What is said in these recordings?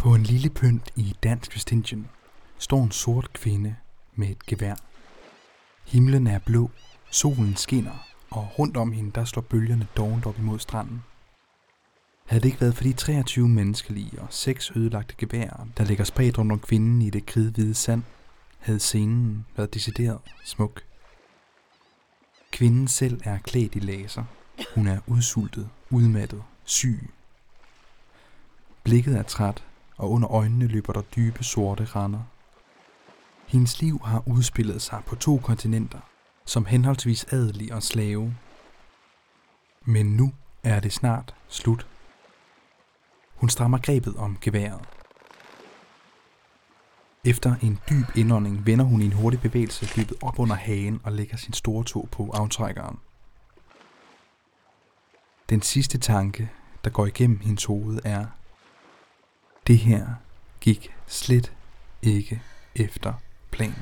På en lille pynt i Dansk Vestindien står en sort kvinde med et gevær. Himlen er blå, solen skinner, og rundt om hende der slår bølgerne dovent op imod stranden. Havde det ikke været for de 23 menneskelige og seks ødelagte geværer, der ligger spredt rundt om kvinden i det kridhvide sand, havde scenen været decideret smuk. Kvinden selv er klædt i laser. Hun er udsultet, udmattet, syg. Blikket er træt, og under øjnene løber der dybe sorte render. Hendes liv har udspillet sig på to kontinenter, som henholdsvis adelig og slave. Men nu er det snart slut. Hun strammer grebet om geværet. Efter en dyb indånding vender hun i en hurtig bevægelse løbet op under hagen og lægger sin store tog på aftrækkeren. Den sidste tanke, der går igennem hendes hoved er, det her gik slet ikke efter planen.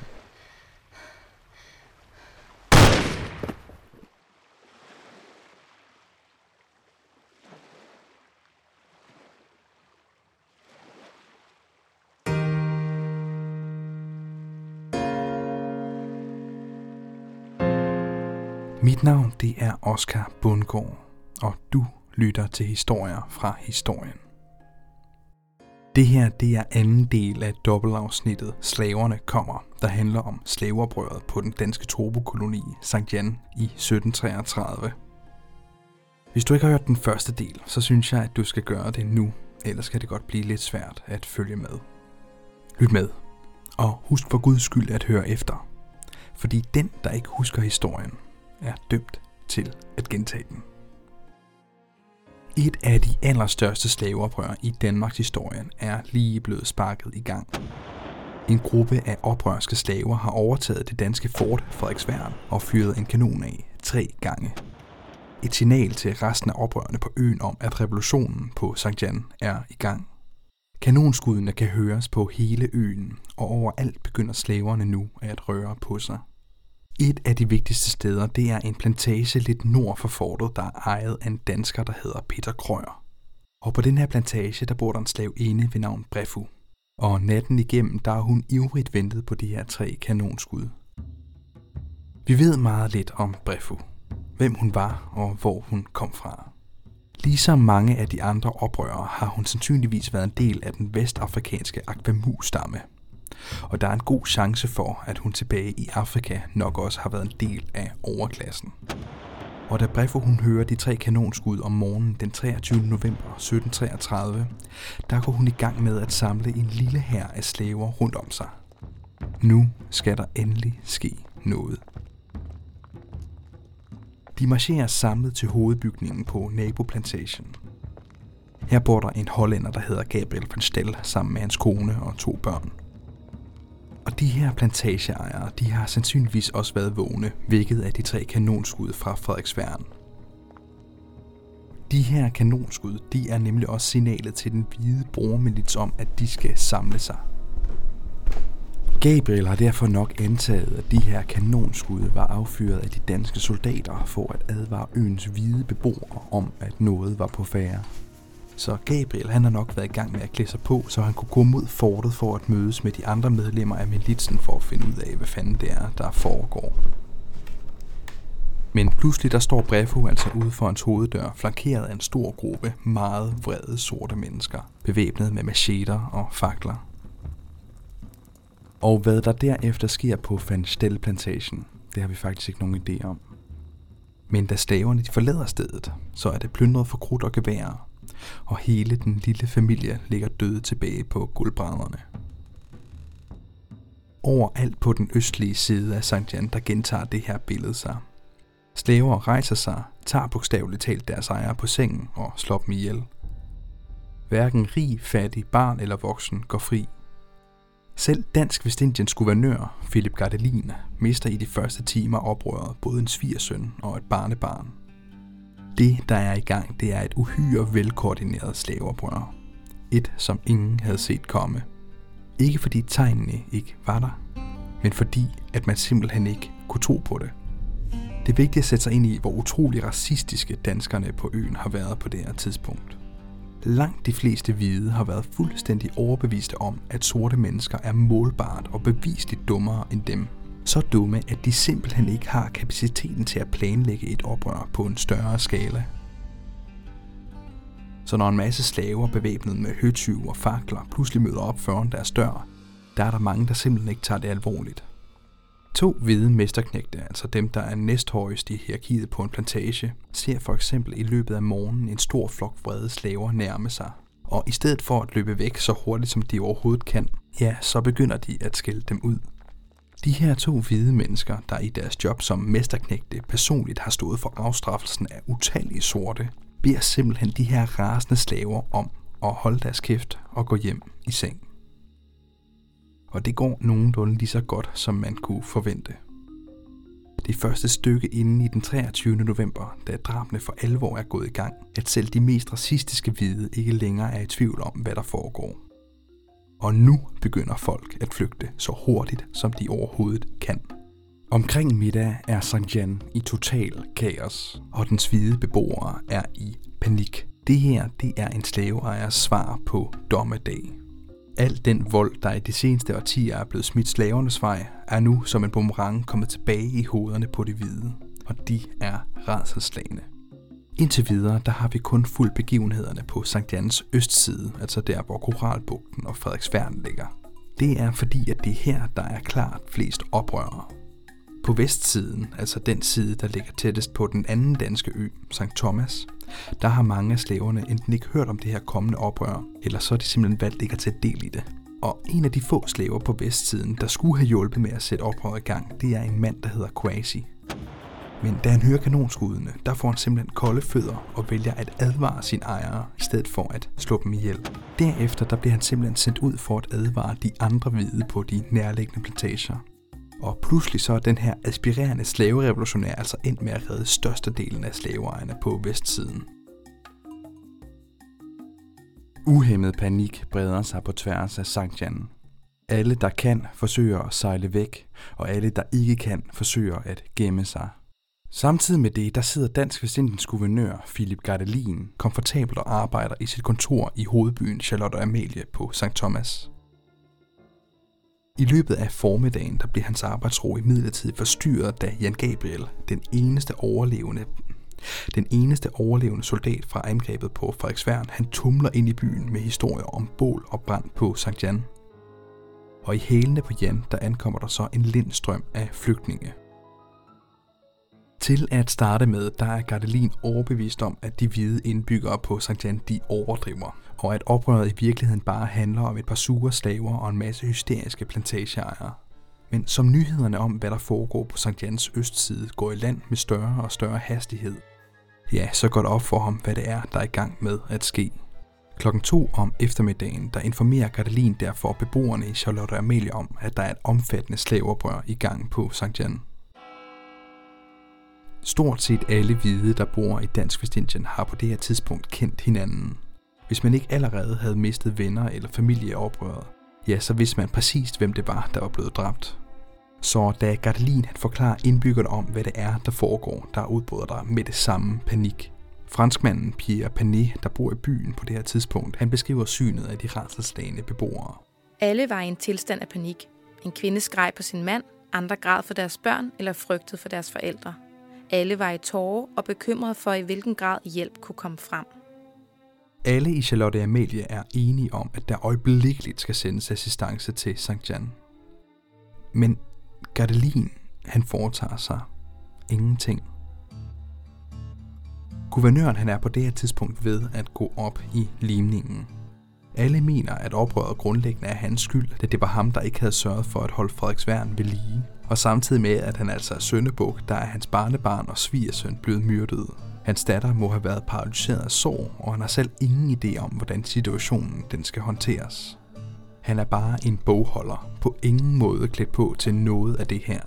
Mit navn det er Oscar Bundgaard, og du lytter til historier fra historien. Det her det er anden del af dobbeltafsnittet Slaverne kommer, der handler om slaveoprøret på den danske tropokoloni St. Jan i 1733. Hvis du ikke har hørt den første del, så synes jeg, at du skal gøre det nu, ellers kan det godt blive lidt svært at følge med. Lyt med, og husk for guds skyld at høre efter, fordi den, der ikke husker historien, er dømt til at gentage den. Et af de allerstørste slaveoprør i Danmarks historie er lige blevet sparket i gang. En gruppe af oprørske slaver har overtaget det danske fort Frederiksværn og fyret en kanon af tre gange. Et signal til resten af oprørerne på øen om, at revolutionen på St. Jan er i gang. Kanonskuddene kan høres på hele øen, og overalt begynder slaverne nu at røre på sig. Et af de vigtigste steder, det er en plantage lidt nord for fortet, der er ejet af en dansker, der hedder Peter Krøyer. Og på den her plantage, der bor der en slavinde ved navn Brefu. Og natten igennem, der har hun ivrigt ventet på de her tre kanonskud. Vi ved meget lidt om Brefu. Hvem hun var og hvor hun kom fra. Ligesom mange af de andre oprørere har hun sandsynligvis været en del af den vestafrikanske Akvamu-stamme, og der er en god chance for, at hun tilbage i Afrika nok også har været en del af overklassen. Og da Brefo hun hører de tre kanonskud om morgenen den 23. november 1733, der går hun i gang med at samle en lille hær af slaver rundt om sig. Nu skal der endelig ske noget. De marcherer samlet til hovedbygningen på naboplantagen. Her bor der en hollænder, der hedder Gabriel van Stel, sammen med hans kone og to børn. Og de her plantageejere, de har sandsynligvis også været vågne, vækket af de tre kanonskud fra Frederiksværn. De her kanonskud, de er nemlig også signalet til den hvide brormilits om, at de skal samle sig. Gabriel har derfor nok antaget, at de her kanonskud var affyret af de danske soldater for at advare øens hvide beboere om, at noget var på færre. Så Gabriel han har nok været i gang med at klæde sig på, så han kunne gå mod fortet for at mødes med de andre medlemmer af militsen for at finde ud af, hvad fanden det er, der foregår. Men pludselig der står Brefo altså ude for hans hoveddør, flankeret af en stor gruppe meget vrede sorte mennesker, bevæbnet med macheter og fakler. Og hvad der derefter sker på Van Stel plantagen, det har vi faktisk ikke nogen idé om. Men da slaverne de forlader stedet, så er det plyndret for krudt og geværer, og hele den lille familie ligger døde tilbage på guldbrædderne. Overalt på den østlige side af St. Jan, der gentager det her billede sig. Slaver rejser sig, tager bogstaveligt talt deres ejere på sengen og slår dem ihjel. Hverken rig, fattig, barn eller voksen går fri. Selv dansk Vestindiens guvernør, Philip Gardelin, mister i de første timer oprøret både en svigersøn og et barnebarn. Det, der er i gang, det er et uhyre velkoordineret slaveoprør. Et, som ingen havde set komme. Ikke fordi tegnene ikke var der, men fordi, at man simpelthen ikke kunne tro på det. Det er vigtigt at sætte sig ind i, hvor utrolig racistiske danskerne på øen har været på det her tidspunkt. Langt de fleste hvide har været fuldstændig overbeviste om, at sorte mennesker er målbart og bevisligt dummere end dem. Så dumme, at de simpelthen ikke har kapaciteten til at planlægge et oprør på en større skala. Så når en masse slaver bevæbnet med høtyve og fakler pludselig møder op foran deres dør, der er der mange, der simpelthen ikke tager det alvorligt. To hvide mesterknægte, altså dem, der er næsthøjest i hierarkiet på en plantage, ser for eksempel i løbet af morgenen en stor flok vrede slaver nærme sig. Og i stedet for at løbe væk så hurtigt som de overhovedet kan, ja, så begynder de at skælde dem ud. De her to hvide mennesker, der i deres job som mesterknægte personligt har stået for afstraffelsen af utallige sorte, beder simpelthen de her rasende slaver om at holde deres kæft og gå hjem i seng. Og det går nogenlunde lige så godt, som man kunne forvente. Det første stykke inden i den 23. november, da drabene for alvor er gået i gang, at selv de mest racistiske hvide ikke længere er i tvivl om, hvad der foregår. Og nu begynder folk at flygte så hurtigt, som de overhovedet kan. Omkring middag er St. Jan i total kaos, og den hvide beboere er i panik. Det her, det er en slaveejers svar på dommedag. Al den vold, der i de seneste årtier er blevet smidt slavernes vej, er nu som en boomerang kommet tilbage i hovederne på de hvide, og de er rædselslagende. Indtil videre, der har vi kun fuldt begivenhederne på St. Jans østside, altså der, hvor Koralbugten og Frederiksværn ligger. Det er fordi, at det er her, der er klart flest oprørere. På vestsiden, altså den side, der ligger tættest på den anden danske ø, St. Thomas, der har mange af slaverne enten ikke hørt om det her kommende oprør, eller så er de simpelthen valgt ikke at tage del i det. Og en af de få slaver på vestsiden, der skulle have hjulpet med at sætte oprøret i gang, det er en mand, der hedder Quasi. Men da han hører kanonskuddene, der får han simpelthen kolde fødder og vælger at advare sine ejere, i stedet for at slå dem ihjel. Derefter der bliver han simpelthen sendt ud for at advare de andre hvide på de nærliggende plantager. Og pludselig så er den her aspirerende slaverevolutionær altså endt med at redde størstedelen af slaveejerne på vestsiden. Uhemmet panik breder sig på tværs af Sankt Jan. Alle, der kan, forsøger at sejle væk, og alle, der ikke kan, forsøger at gemme sig. Samtidig med det, der sidder Dansk Vestindiens guvernør, Philip Gardelin, komfortabelt og arbejder i sit kontor i hovedbyen Charlotte Amalie på St. Thomas. I løbet af formiddagen, der blev hans arbejdsro i midlertid forstyrret, da Jan Gabriel, den eneste overlevende den eneste overlevende soldat fra angrebet på Frederiksværn, han tumler ind i byen med historier om bål og brand på St. Jan. Og i hælene på Jan, der ankommer der så en lindstrøm af flygtninge. Til at starte med, der er Gardelin overbevist om, at de hvide indbyggere på St. Jan, de overdriver, og at oprøret i virkeligheden bare handler om et par sure slaver og en masse hysteriske plantageejere. Men som nyhederne om, hvad der foregår på St. Jans østside, går i land med større og større hastighed, ja, så går det op for ham, hvad det er, der er i gang med at ske. Klokken to om eftermiddagen, der informerer Gardelin derfor beboerne i Charlotte Amelie om, at der er et omfattende slaveoprør i gang på St. Jan. Stort set alle hvide, der bor i Dansk Vestindien, har på det her tidspunkt kendt hinanden. Hvis man ikke allerede havde mistet venner eller familie i oprøret, ja, så vidste man præcis, hvem det var, der var blevet dræbt. Så da Gardelin han forklarer indbyggerne om, hvad det er, der foregår, der udbryder der med det samme panik. Franskmanden Pierre Panet, der bor i byen på det her tidspunkt, han beskriver synet af de rædselslagende beboere. Alle var i en tilstand af panik. En kvinde skreg på sin mand, andre græd for deres børn eller frygtede for deres forældre. Alle var i tårer og bekymrede for, i hvilken grad hjælp kunne komme frem. Alle i Charlotte Amalie er enige om, at der øjeblikkeligt skal sendes assistance til St. Jan. Men Gardelin, han foretager sig ingenting. Guvernøren han er på det her tidspunkt ved at gå op i limningen. Alle mener, at oprøret grundlæggende er hans skyld, da det var ham, der ikke havde sørget for at holde Frederiksværn ved lige. Og samtidig med, at han altså er søndebuk, der er hans barnebarn og svigersøn blevet myrdet. Hans datter må have været paralyseret af sorg, og han har selv ingen idé om, hvordan situationen den skal håndteres. Han er bare en bogholder, på ingen måde klædt på til noget af det her.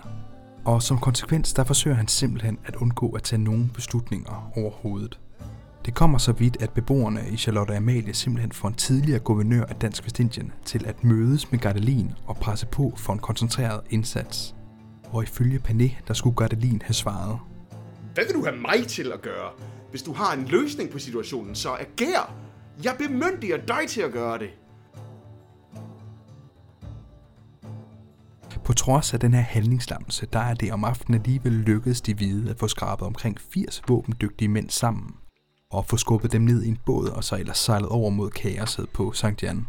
Og som konsekvens, der forsøger han simpelthen at undgå at tage nogen beslutninger overhovedet. Det kommer så vidt, at beboerne i Charlotte Amalie simpelthen får en tidligere guvernør af Dansk Vestindien til at mødes med Gardelin og presse på for en koncentreret indsats. Og ifølge Pané, der skulle Gardelin have svaret. Hvad vil du have mig til at gøre? Hvis du har en løsning på situationen, så ager. Jeg bemyndiger dig til at gøre det. På trods af den her handlingslammelse, der er det om aftenen alligevel lykkedes de hvide at få skrabet omkring 80 våbendygtige mænd sammen, og få skubbet dem ned i en båd og så ellers sejlet over mod kaoset på St. Jan.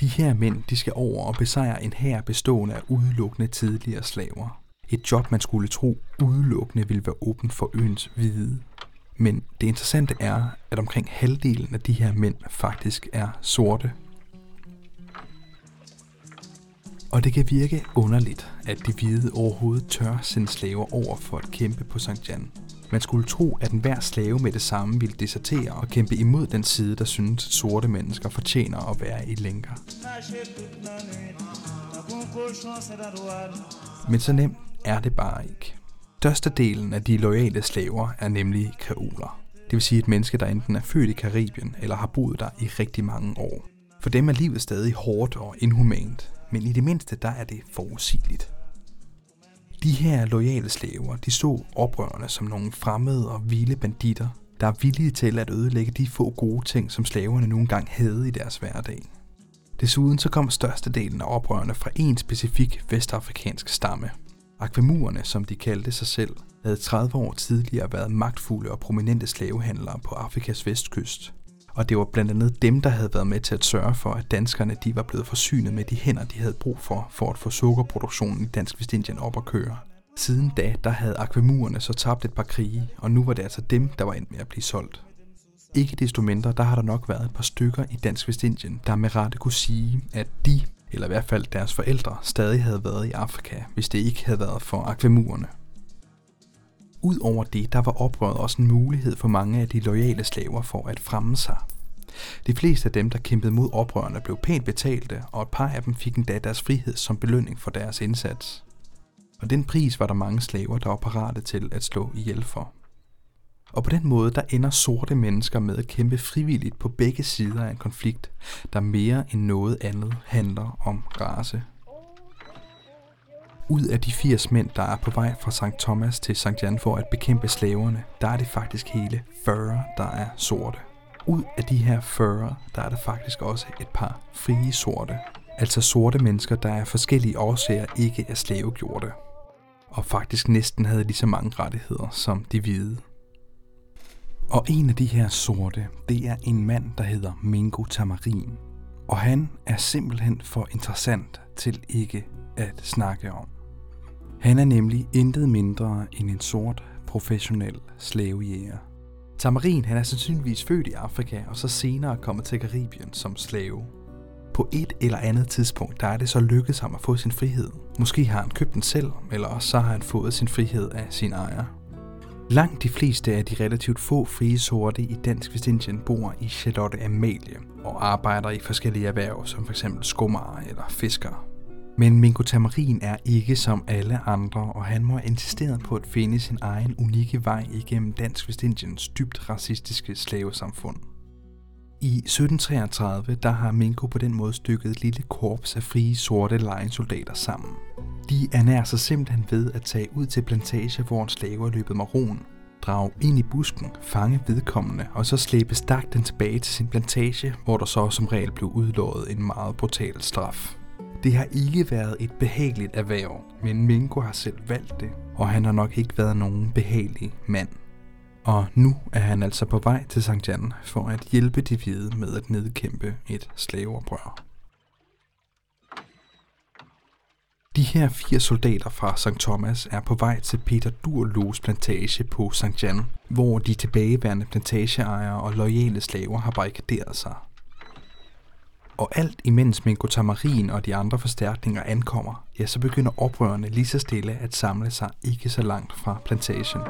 De her mænd, de skal over og besejre en hær bestående af udelukkende tidligere slaver. Et job, man skulle tro udelukkende ville være åbent for øens hvide. Men det interessante er, at omkring halvdelen af de her mænd faktisk er sorte. Og det kan virke underligt, at de hvide overhovedet tør sende slaver over for at kæmpe på St. Jan. Man skulle tro, at enhver slave med det samme ville desertere og kæmpe imod den side, der synes, at sorte mennesker fortjener at være i lænker. Men så nemt er det bare ikke. Størstedelen af de loyale slaver er nemlig kreoler. Det vil sige et menneske, der enten er født i Karibien eller har boet der i rigtig mange år. For dem er livet stadig hårdt og inhumant, men i det mindste der er det forudsigeligt. De her loyale slaver, de så oprørerne som nogle fremmede og vilde banditter, der er villige til at ødelægge de få gode ting, som slaverne nogle engang havde i deres hverdag. Desuden så kom størstedelen af oprørerne fra en specifik vestafrikansk stamme. Akvemurerne, som de kaldte sig selv, havde 30 år tidligere været magtfulde og prominente slavehandlere på Afrikas vestkyst. Og det var blandt andet dem, der havde været med til at sørge for, at danskerne de var blevet forsynet med de hænder, de havde brug for, for at få sukkerproduktionen i Dansk Vestindien op at køre. Siden da, der havde akvamurerne så tabt et par krige, og nu var det altså dem, der var endt med at blive solgt. Ikke desto mindre, der har der nok været et par stykker i Dansk Vestindien, der med rette kunne sige, at de, eller i hvert fald deres forældre, stadig havde været i Afrika, hvis det ikke havde været for akvamurerne. Udover det, der var oprøret også en mulighed for mange af de loyale slaver for at fremme sig. De fleste af dem, der kæmpede mod oprørerne, blev pænt betalte, og et par af dem fik endda deres frihed som belønning for deres indsats. Og den pris var der mange slaver, der var parate til at slå ihjel for. Og på den måde, der ender sorte mennesker med at kæmpe frivilligt på begge sider af en konflikt, der mere end noget andet handler om race. Ud af de 80 mænd, der er på vej fra St. Thomas til St. Jan for at bekæmpe slaverne, der er det faktisk hele 40, der er sorte. Ud af de her 40, der er der faktisk også et par frie sorte. Altså sorte mennesker, der af forskellige årsager ikke er slavegjorte. Og faktisk næsten havde lige så mange rettigheder som de hvide. Og en af de her sorte, det er en mand, der hedder Mingo Tamarin. Og han er simpelthen for interessant til ikke at snakke om. Han er nemlig intet mindre end en sort professionel slavejæger. Tamarin han er sandsynligvis født i Afrika og så senere kommet til Karibien som slave. På et eller andet tidspunkt, der er det så lykkedes ham at få sin frihed. Måske har han købt den selv, eller også så har han fået sin frihed af sin ejer. Langt de fleste af de relativt få frie sorte i Dansk Vestindien bor i Charlotte Amalie og arbejder i forskellige erhverv, som f.eks. skummer eller fisker. Men Mingo Tamarin er ikke som alle andre, og han må insistere på at finde sin egen unikke vej igennem Dansk Vestindiens dybt racistiske slavesamfund. I 1733 der har Mingo på den måde stykket et lille korps af frie sorte lejesoldater sammen. De ernærer sig simpelthen ved at tage ud til plantage, hvor en slave er løbet maron, drage ind i busken, fange vedkommende og så slæbe stak den tilbage til sin plantage, hvor der så som regel blev udlået en meget brutal straf. Det har ikke været et behageligt erhverv, men Mingo har selv valgt det, og han har nok ikke været nogen behagelig mand. Og nu er han altså på vej til St. Jan for at hjælpe de hvide med at nedkæmpe et slaveoprør. De her fire soldater fra St. Thomas er på vej til Peter Durlos plantage på St. Jan, hvor de tilbageværende plantageejere og loyale slaver har barrikaderet sig. Og alt imens Mingo Tamarin og de andre forstærkninger ankommer, ja, så begynder oprørerne lige så stille at samle sig ikke så langt fra plantagen.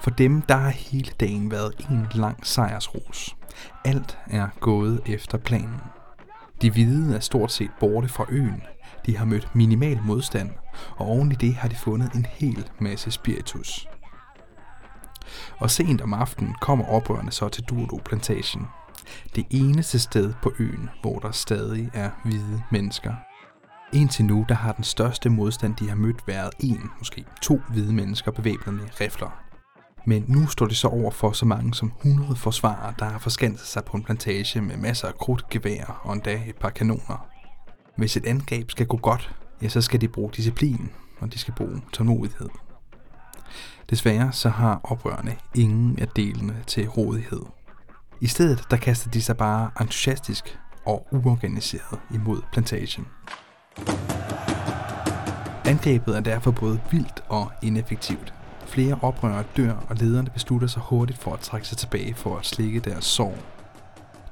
For dem, der har hele dagen været en lang sejrsros. Alt er gået efter planen. De hvide er stort set borte fra øen. De har mødt minimal modstand, og oven i det har de fundet en hel masse spiritus. Og sent om aftenen kommer oprørerne så til Durdo Plantagen. Det eneste sted på øen, hvor der stadig er hvide mennesker. Indtil nu, der har den største modstand, de har mødt, været en, måske to hvide mennesker bevæbnet med rifler. Men nu står de så over for så mange som 100 forsvarere, der har forskanset sig på en plantage med masser af krudtgevær og endda et par kanoner. Hvis et angreb skal gå godt, ja, så skal de bruge disciplin, og de skal bruge tålmodighed. Desværre så har oprørerne ingen af delene til rådighed. I stedet der kaster de sig bare entusiastisk og uorganiseret imod plantagen. Angrebet er derfor både vildt og ineffektivt. Flere oprørere dør, og lederne beslutter sig hurtigt for at trække sig tilbage for at slikke deres sorg.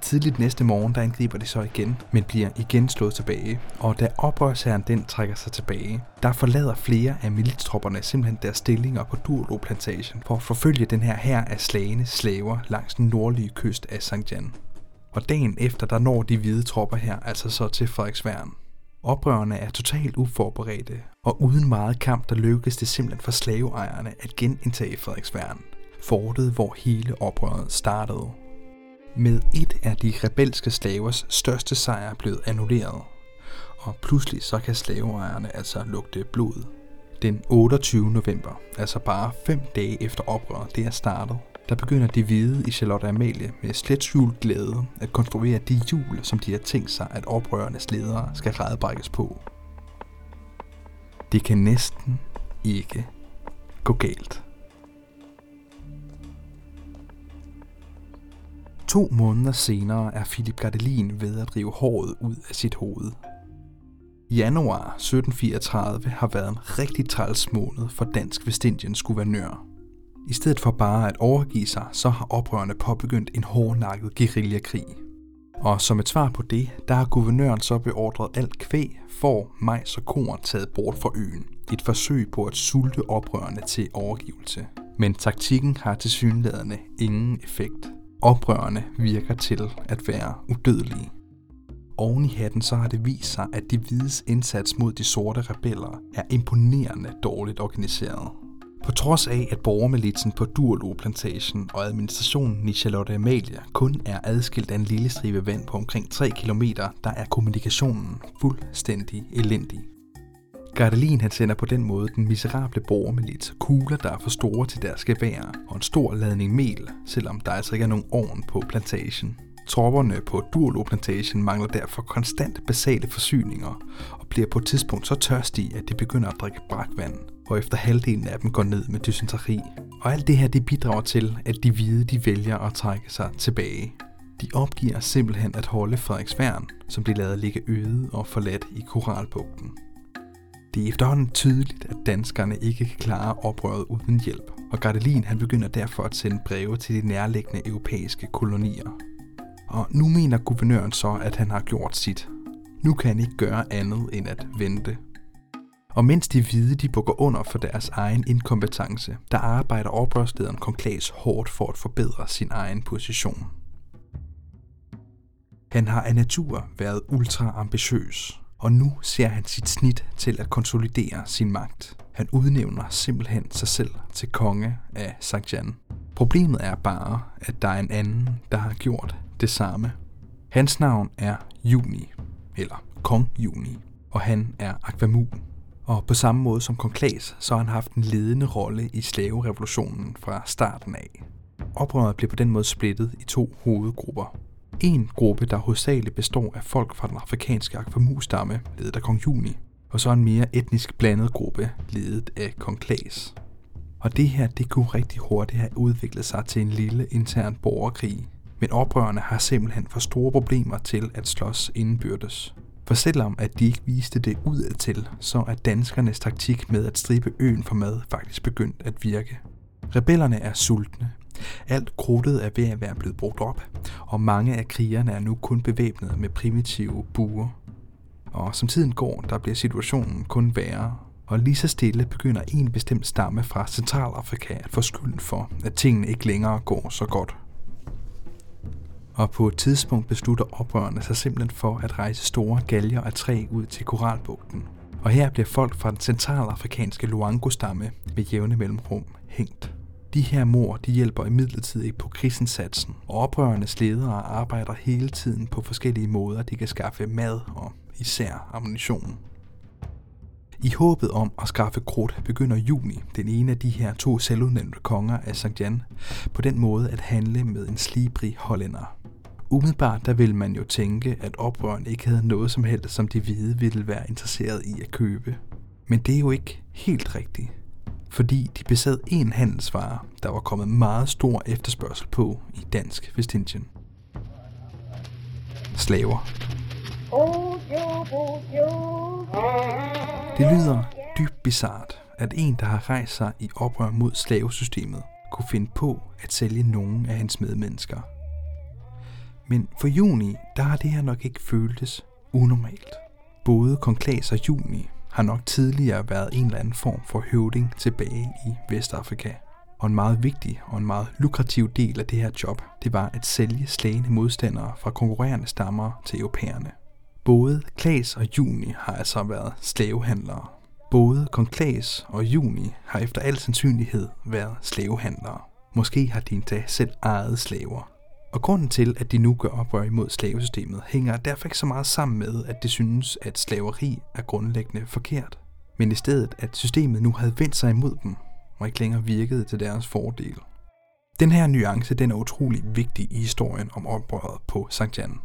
Tidligt næste morgen, der angriber de så igen, men bliver igen slået tilbage. Og da oprørsherren den trækker sig tilbage, der forlader flere af militstropperne simpelthen deres stillinger på Durlo-plantagen for at forfølge den her her af slagende slaver langs den nordlige kyst af St. Jan. Og dagen efter, der når de hvide tropper her altså så til Frederiksværn. Oprørerne er totalt uforberedte, og uden meget kamp, der lykkes det simpelthen for slaveejerne at genindtage Frederiksværn. Fortet, hvor hele oprøret startede. Med et af de rebelske slavers største sejre blevet annulleret, og pludselig så kan slaveejerne altså lugte blod. Den 28. november, altså bare fem dage efter oprøret det er startet, der begynder de hvide i Charlotte Amalie med sletshjul glæde at konstruere de hjul, som de har tænkt sig, at oprørernes ledere skal redebrækkes på. Det kan næsten ikke gå galt. To måneder senere er Philip Gardelin ved at rive håret ud af sit hoved. Januar 1734 har været en rigtig træls måned for Dansk Vestindiens guvernør. I stedet for bare at overgive sig, så har oprørerne påbegyndt en hårdnakket guerillakrig. Og som et svar på det, der har guvernøren så beordret alt kvæg, får, majs og korn taget bort fra øen. Et forsøg på at sulte oprørerne til overgivelse. Men taktikken har til synlædende ingen effekt. Oprørerne virker til at være udødelige. Oven i hatten så har det vist sig, at de hvides indsats mod de sorte rebeller er imponerende dårligt organiseret. På trods af, at borgermilitsen på Durlo-plantagen og administrationen i Charlotte Amalia kun er adskilt af en lille stribe vand på omkring 3 km, der er kommunikationen fuldstændig elendig. Gardelin han sender på den måde den miserable borgermilits kugler, der er for store til deres gevær, og en stor ladning mel, selvom der altså ikke er nogen ovn på plantagen. Tropperne på Durlo Plantation mangler derfor konstant basale forsyninger, og bliver på et tidspunkt så tørstige, at de begynder at drikke brakvand, og efter halvdelen af dem går ned med dysenteri. Og alt det her det bidrager til, at de hvide de vælger at trække sig tilbage. De opgiver simpelthen at holde Frederiksværn, som de lader ligge øde og forladt i Koralbugten. Det er efterhånden tydeligt, at danskerne ikke kan klare oprøret uden hjælp, og Gardelin han begynder derfor at sende breve til de nærliggende europæiske kolonier. Og nu mener guvernøren så, at han har gjort sit. Nu kan han ikke gøre andet end at vente. Og mens de hvide de bukker under for deres egen inkompetence, der arbejder oprørslederen Konklas hårdt for at forbedre sin egen position. Han har af natur været ultra ambitiøs, og nu ser han sit snit til at konsolidere sin magt. Han udnævner simpelthen sig selv til konge af St. Problemet er bare, at der er en anden, der har gjort det samme. Hans navn er Juni, eller Kong Juni, og han er Akvamu. Og på samme måde som Kong Klaas, så har han haft en ledende rolle i slaverevolutionen fra starten af. Oprøret blev på den måde splittet i to hovedgrupper. En gruppe, der hovedsageligt består af folk fra den afrikanske Akvamu-stamme, ledet af kong Juni, og så en mere etnisk blandet gruppe, ledet af kong Klaas. Og det her, det kunne rigtig hurtigt have udviklet sig til en lille intern borgerkrig, men oprørerne har simpelthen for store problemer til at slås indbyrdes. For selvom at de ikke viste det udadtil, så er danskernes taktik med at stribe øen for mad faktisk begyndt at virke. Rebellerne er sultne. Alt krudtet er ved at være blevet brugt op, og mange af krigerne er nu kun bevæbnet med primitive buer. Og som tiden går, der bliver situationen kun værre, og lige så stille begynder en bestemt stamme fra Centralafrika at få skylden for, at tingene ikke længere går så godt og på et tidspunkt beslutter oprørerne sig simpelthen for at rejse store galger af træ ud til Koralbugten. Og her bliver folk fra den centralafrikanske Luango-stamme med jævne mellemrum hængt. De her mor de hjælper imidlertid ikke på krigsindsatsen, og oprørernes ledere arbejder hele tiden på forskellige måder, de kan skaffe mad og især ammunition. I håbet om at skaffe krudt begynder Juni, den ene af de her to selvudnævnte konger af St. Jan, på den måde at handle med en slibrig hollænder. Umiddelbart der vil man jo tænke, at oprørerne ikke havde noget som helst, som de hvide ville være interesseret i at købe. Men det er jo ikke helt rigtigt. Fordi de besad en handelsvare, der var kommet meget stor efterspørgsel på i dansk Vestindien. Slaver. Det lyder dybt bizart, at en, der har rejst sig i oprør mod slavesystemet, kunne finde på at sælge nogen af hans medmennesker. Men for Juni, der har det her nok ikke føltes unormalt. Både Kong Klaas og Juni har nok tidligere været en eller anden form for høvding tilbage i Vestafrika. Og en meget vigtig og en meget lukrativ del af det her job, det var at sælge slagende modstandere fra konkurrerende stammer til europæerne. Både Klaas og Juni har altså været slavehandlere. Både kong Klaas og Juni har efter al sandsynlighed været slavehandlere. Måske har de endda selv ejet slaver. Og grunden til, at de nu gør oprør imod slavesystemet, hænger derfor ikke så meget sammen med, at de synes, at slaveri er grundlæggende forkert. Men i stedet, at systemet nu havde vendt sig imod dem, og ikke længere virkede til deres fordel. Den her nuance den er utrolig vigtig i historien om oprøret på St. Jan.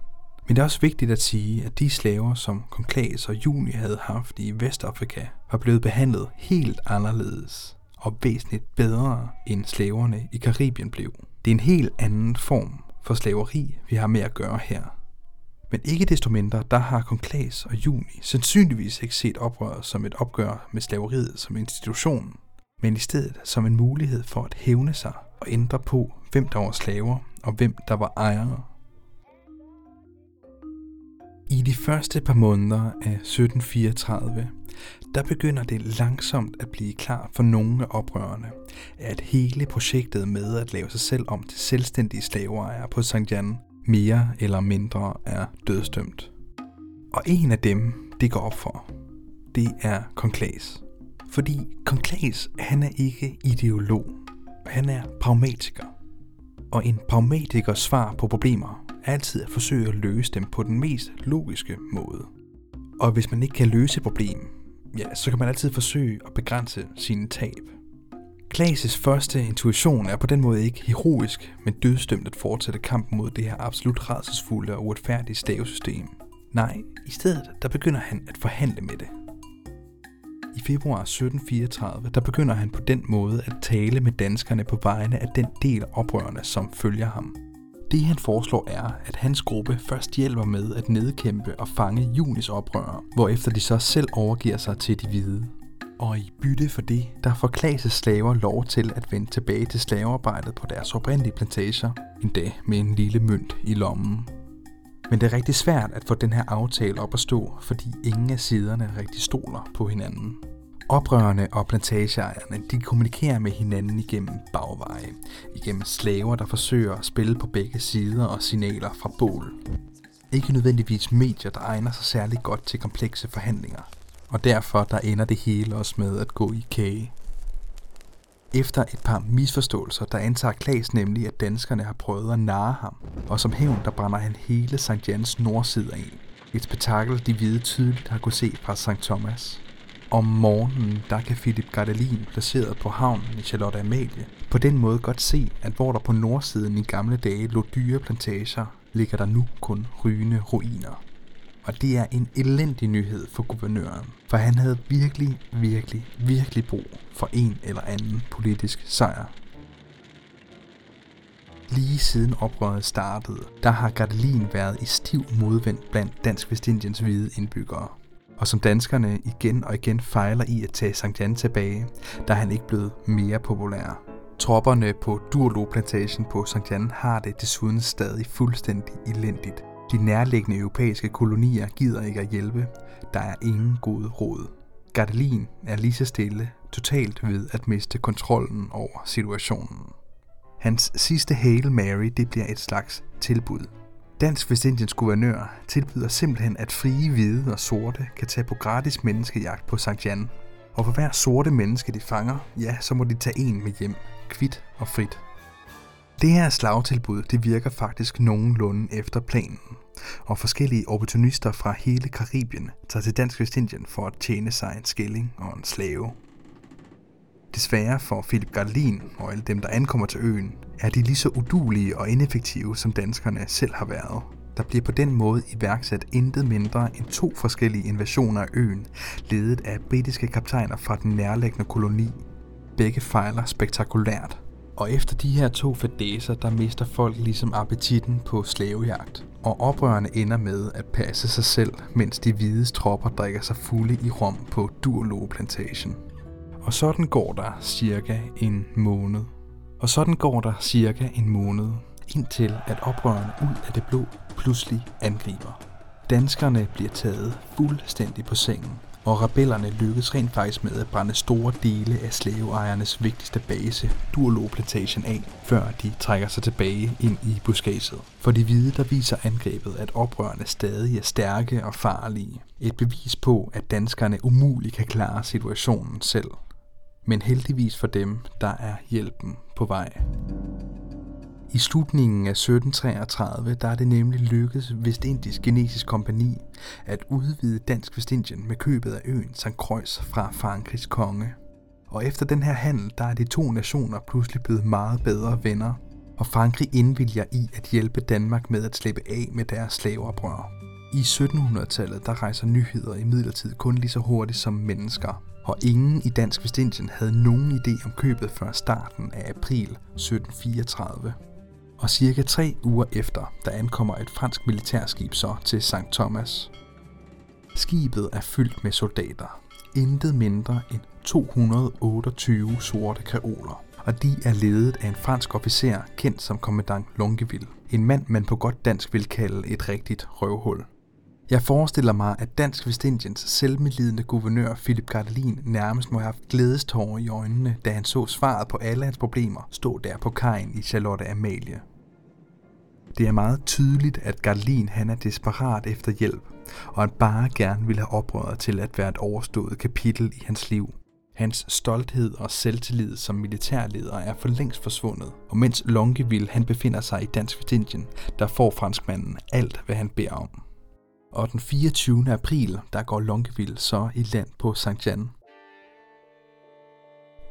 Men det er også vigtigt at sige, at de slaver, som kong og Juni havde haft i Vestafrika, var blevet behandlet helt anderledes og væsentligt bedre end slaverne i Karibien blev. Det er en helt anden form for slaveri, vi har med at gøre her. Men ikke desto mindre, der har Konklas og Juni sandsynligvis ikke set oprøret som et opgør med slaveriet som institution, men i stedet som en mulighed for at hævne sig og ændre på, hvem der var slaver og hvem der var ejere. I de første par måneder af 1734, der begynder det langsomt at blive klar for nogle af oprørerne, at hele projektet med at lave sig selv om til selvstændige slaveejere på St. Jan mere eller mindre er dødstømt. Og en af dem, det går op for, det er Konklas. Fordi Konklas, han er ikke ideolog, han er pragmatiker. Og en pragmatikers svar på problemer er altid at forsøge at løse dem på den mest logiske måde. Og hvis man ikke kan løse et problem, ja, så kan man altid forsøge at begrænse sine tab. Klases første intuition er på den måde ikke heroisk, men dødstømt at fortsætte kampen mod det her absolut rædselsfulde og uretfærdige stavesystem. Nej, i stedet der begynder han at forhandle med det. I februar 1734, der begynder han på den måde at tale med danskerne på vegne af den del af oprørerne, som følger ham. Det han foreslår er, at hans gruppe først hjælper med at nedkæmpe og fange Junis oprørere, hvorefter de så selv overgiver sig til de hvide. Og i bytte for det, der får Klaas' slaver lov til at vende tilbage til slavearbejdet på deres oprindelige plantager, endda med en lille mønt i lommen. Men det er rigtig svært at få den her aftale op at stå, fordi ingen af siderne rigtig stoler på hinanden. Oprørerne og plantageejerne de kommunikerer med hinanden igennem bagveje, igennem slaver, der forsøger at spille på begge sider og signaler fra bål. Ikke nødvendigvis medier, der egner sig særlig godt til komplekse forhandlinger, og derfor der ender det hele også med at gå i kage. Efter et par misforståelser, der antager Klaas nemlig, at danskerne har prøvet at narre ham, og som hævn, der brænder han hele St. Jans nordside af. Et spektakel, de hvide tydeligt har kunne se fra St. Thomas. Om morgenen, der kan Philip Gardelin, placeret på havnen i Charlotte Amalie, på den måde godt se, at hvor der på nordsiden i gamle dage lå dyre plantager, ligger der nu kun rygende ruiner. Og det er en elendig nyhed for guvernøren, for han havde virkelig, virkelig, virkelig brug for en eller anden politisk sejr. Lige siden oprøret startede, der har Gardelin været i stiv modvind blandt Dansk Vestindiens hvide indbyggere og som danskerne igen og igen fejler i at tage Sankt Jan tilbage, der er han ikke blevet mere populær. Tropperne på Durlo-plantagen på Sankt Jan har det desuden stadig fuldstændig elendigt. De nærliggende europæiske kolonier gider ikke at hjælpe. Der er ingen god råd. Gardelin er lige så stille, totalt ved at miste kontrollen over situationen. Hans sidste Hail Mary det bliver et slags tilbud. Dansk Vestindiens guvernør tilbyder simpelthen, at frie hvide og sorte kan tage på gratis menneskejagt på St. Jan. Og for hver sorte menneske, de fanger, ja, så må de tage en med hjem, kvit og frit. Det her slagtilbud det virker faktisk nogenlunde efter planen, og forskellige opportunister fra hele Karibien tager til Dansk Vestindien for at tjene sig en skilling og en slave. Desværre for Philip Garlin og alle dem, der ankommer til øen, er de lige så udulige og ineffektive, som danskerne selv har været. Der bliver på den måde iværksat intet mindre end to forskellige invasioner af øen, ledet af britiske kaptajner fra den nærliggende koloni. Begge fejler spektakulært, og efter de her to fadæser, der mister folk ligesom appetitten på slavejagt. Og oprørerne ender med at passe sig selv, mens de hvide tropper drikker sig fulde i rom på Durlo plantation. Og sådan går der cirka en måned. Og sådan går der cirka en måned, indtil at oprørerne ud af det blå pludselig angriber. Danskerne bliver taget fuldstændig på sengen, og rebellerne lykkes rent faktisk med at brænde store dele af slaveejernes vigtigste base, Durlo Plantation af, før de trækker sig tilbage ind i buskaget. For de hvide, der viser angrebet, at oprørerne stadig er stærke og farlige. Et bevis på, at danskerne umuligt kan klare situationen selv. Men heldigvis for dem, der er hjælpen på vej. I slutningen af 1733 der er det nemlig lykkedes Vestindisk Genesisk Kompani at udvide Dansk Vestindien med købet af øen St. Croix fra Frankrigs konge. Og efter den her handel, der er de to nationer pludselig blevet meget bedre venner, og Frankrig indvilger i at hjælpe Danmark med at slippe af med deres slaveoprør. I 1700-tallet der rejser nyheder i midlertid kun lige så hurtigt som mennesker, og ingen i Dansk Vestindien havde nogen idé om købet før starten af april 1734 og cirka tre uger efter, der ankommer et fransk militærskib så til St. Thomas. Skibet er fyldt med soldater. Intet mindre end 228 sorte kreoler, og de er ledet af en fransk officer kendt som kommandant Longueville. En mand, man på godt dansk vil kalde et rigtigt røvhul. Jeg forestiller mig, at Dansk Vestindiens selvmedlidende guvernør Philip Gardelin nærmest må have haft glædestårer i øjnene, da han så svaret på alle hans problemer stå der på kajen i Charlotte Amalie. Det er meget tydeligt, at Gardelin han er desperat efter hjælp, og han bare gerne vil have oprøret til at være et overstået kapitel i hans liv. Hans stolthed og selvtillid som militærleder er for længst forsvundet, og mens Longeville han befinder sig i Dansk Vestindien, der får franskmanden alt, hvad han beder om. Og den 24. april, der går Longueville så i land på St. Jan.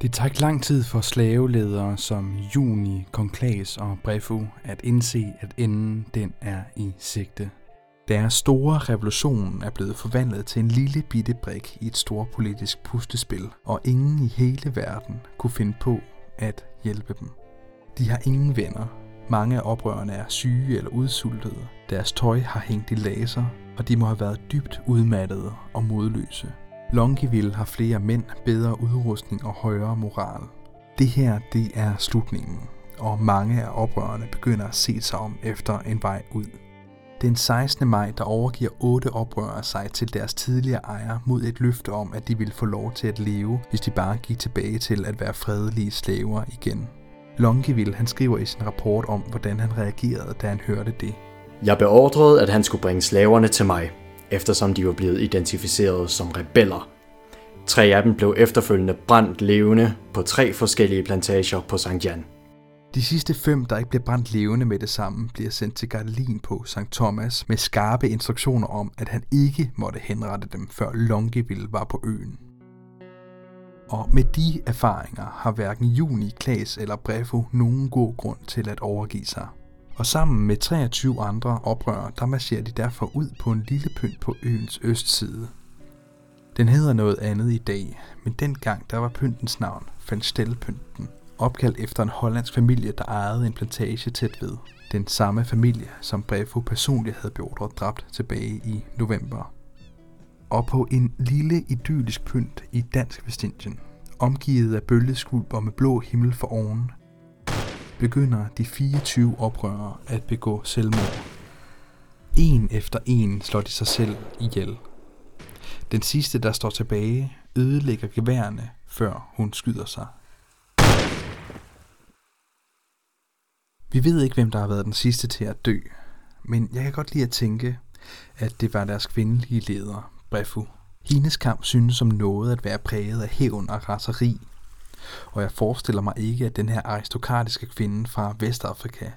Det tager ikke lang tid for slaveledere som Juni, Konklas og Brefu at indse, at enden den er i sigte. Deres store revolution er blevet forvandlet til en lille bitte brik i et stort politisk pustespil, og ingen i hele verden kunne finde på at hjælpe dem. De har ingen venner. Mange af oprørerne er syge eller udsultede. Deres tøj har hængt i laser, og de må have været dybt udmattede og modløse. Longeville har flere mænd, bedre udrustning og højere moral. Det her, det er slutningen, og mange af oprørerne begynder at se sig om efter en vej ud. Den 16. maj, der overgiver otte oprørere sig til deres tidligere ejer mod et løfte om, at de ville få lov til at leve, hvis de bare gik tilbage til at være fredelige slaver igen. Longeville han skriver i sin rapport om, hvordan han reagerede, da han hørte det. Jeg beordrede, at han skulle bringe slaverne til mig, eftersom de var blevet identificeret som rebeller. Tre af dem blev efterfølgende brændt levende på tre forskellige plantager på St. Jan. De sidste fem, der ikke bliver brændt levende med det samme, bliver sendt til Gardelin på St. Thomas med skarpe instruktioner om, at han ikke måtte henrette dem, før Longeville var på øen. Og med de erfaringer har hverken Juni, Klaas eller Brefo nogen god grund til at overgive sig og sammen med 23 andre oprørere, der marcherer de derfor ud på en lille pynt på øens østside. Den hedder noget andet i dag, men dengang der var pyntens navn Fanstelpynten, opkaldt efter en hollandsk familie, der ejede en plantage tæt ved. Den samme familie, som Brefo personligt havde beordret dræbt tilbage i november. Og på en lille idyllisk pynt i Dansk Vestindien, omgivet af bølgeskvulp og med blå himmel for oven, begynder de 24 oprørere at begå selvmord. En efter en slår de sig selv ihjel. Den sidste, der står tilbage, ødelægger geværene, før hun skyder sig. Vi ved ikke, hvem der har været den sidste til at dø, men jeg kan godt lide at tænke, at det var deres kvindelige leder, Brefu. Hendes kamp synes som noget at være præget af hævn og raseri, og jeg forestiller mig ikke, at den her aristokratiske kvinde fra Vestafrika,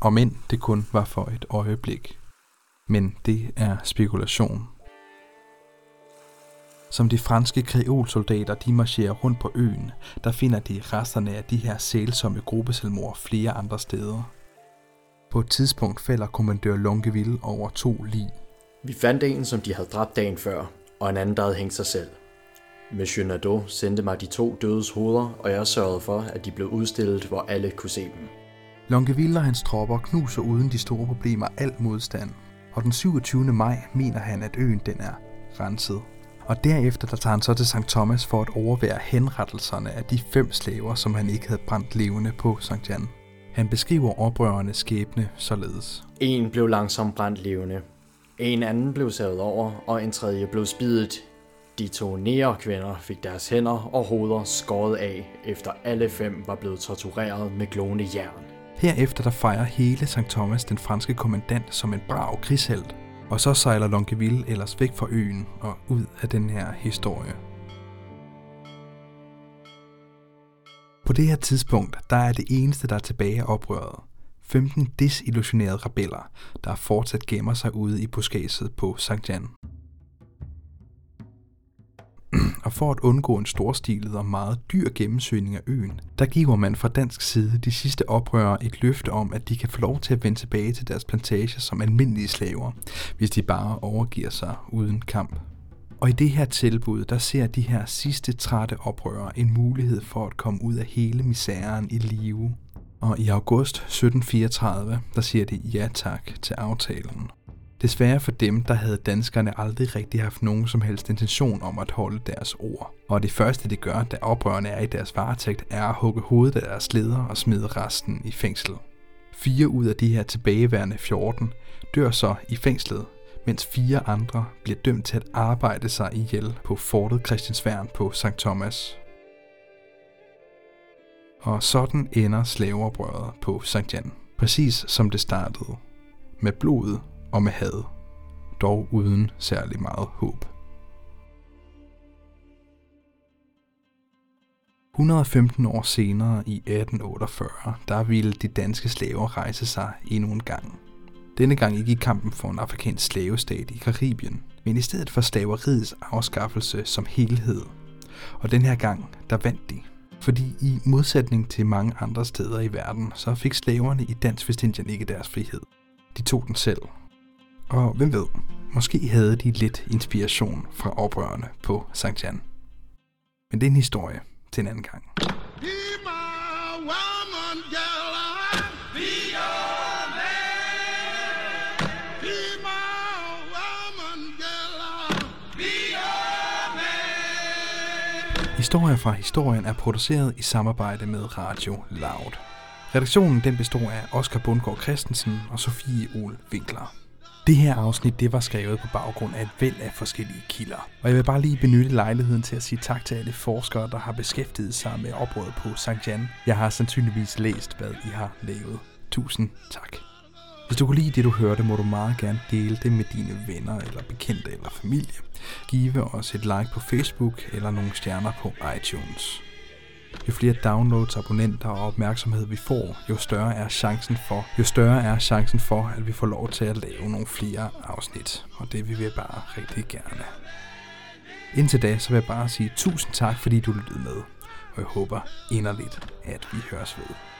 om end det kun var for et øjeblik. Men det er spekulation. Som de franske kreolsoldater de marcherer rundt på øen, der finder de resterne af de her sælsomme gruppeselmord flere andre steder. På et tidspunkt falder kommandør Longueville over to lig. Vi fandt en, som de havde dræbt dagen før, og en anden, der havde hængt sig selv. Monsieur Nadeau sendte mig de to dødes hoveder, og jeg sørgede for, at de blev udstillet, hvor alle kunne se dem. Longueville og hans tropper knuser uden de store problemer al modstand, og den 27. maj mener han, at øen den er renset. Og derefter der tager han så til St. Thomas for at overvære henrettelserne af de fem slaver, som han ikke havde brændt levende på St. Jan. Han beskriver oprørernes skæbne således. En blev langsomt brændt levende. En anden blev savet over, og en tredje blev spidet. De to nære kvinder fik deres hænder og hoveder skåret af, efter alle fem var blevet tortureret med glående jern. Herefter der fejrer hele St. Thomas den franske kommandant som en brav krigshelt, og så sejler Longueville ellers væk fra øen og ud af den her historie. På det her tidspunkt, der er det eneste, der er tilbage af oprøret. 15 desillusionerede rebeller, der fortsat gemmer sig ude i buskaget på St. Jan og for at undgå en storstilet og meget dyr gennemsøgning af øen, der giver man fra dansk side de sidste oprørere et løfte om, at de kan få lov til at vende tilbage til deres plantager som almindelige slaver, hvis de bare overgiver sig uden kamp. Og i det her tilbud, der ser de her sidste trætte oprørere en mulighed for at komme ud af hele misæren i live. Og i august 1734, der siger de ja tak til aftalen. Desværre for dem, der havde danskerne aldrig rigtig haft nogen som helst intention om at holde deres ord. Og det første, de gør, da oprørerne er i deres varetægt, er at hugge hovedet af deres leder og smide resten i fængsel. Fire ud af de her tilbageværende 14 dør så i fængslet, mens fire andre bliver dømt til at arbejde sig ihjel på fortet Christiansværn på St. Thomas. Og sådan ender slaveoprøret på St. Jan, præcis som det startede, med blod og med had, dog uden særlig meget håb. 115 år senere i 1848, der ville de danske slaver rejse sig endnu en gang. Denne gang ikke i kampen for en afrikansk slavestat i Karibien, men i stedet for slaveriets afskaffelse som helhed. Og den her gang, der vandt de. Fordi i modsætning til mange andre steder i verden, så fik slaverne i Dansk Vestindien ikke deres frihed. De tog den selv, og hvem ved, måske havde de lidt inspiration fra oprørerne på St. Jan. Men det er en historie til en anden gang. Historier fra historien er produceret i samarbejde med Radio Loud. Redaktionen den består af Oscar Bundgaard Christensen og Sofie Ol Winkler. Det her afsnit det var skrevet på baggrund af et væld af forskellige kilder. Og jeg vil bare lige benytte lejligheden til at sige tak til alle forskere, der har beskæftiget sig med oprøret på St. Jan. Jeg har sandsynligvis læst, hvad I har lavet. Tusind tak. Hvis du kunne lide det, du hørte, må du meget gerne dele det med dine venner eller bekendte eller familie. Give os et like på Facebook eller nogle stjerner på iTunes. Jo flere downloads, abonnenter og opmærksomhed vi får, jo større er chancen for, jo større er chancen for, at vi får lov til at lave nogle flere afsnit. Og det vil vi bare rigtig gerne. Indtil da, så vil jeg bare sige tusind tak, fordi du lyttede med. Og jeg håber inderligt, at vi høres ved.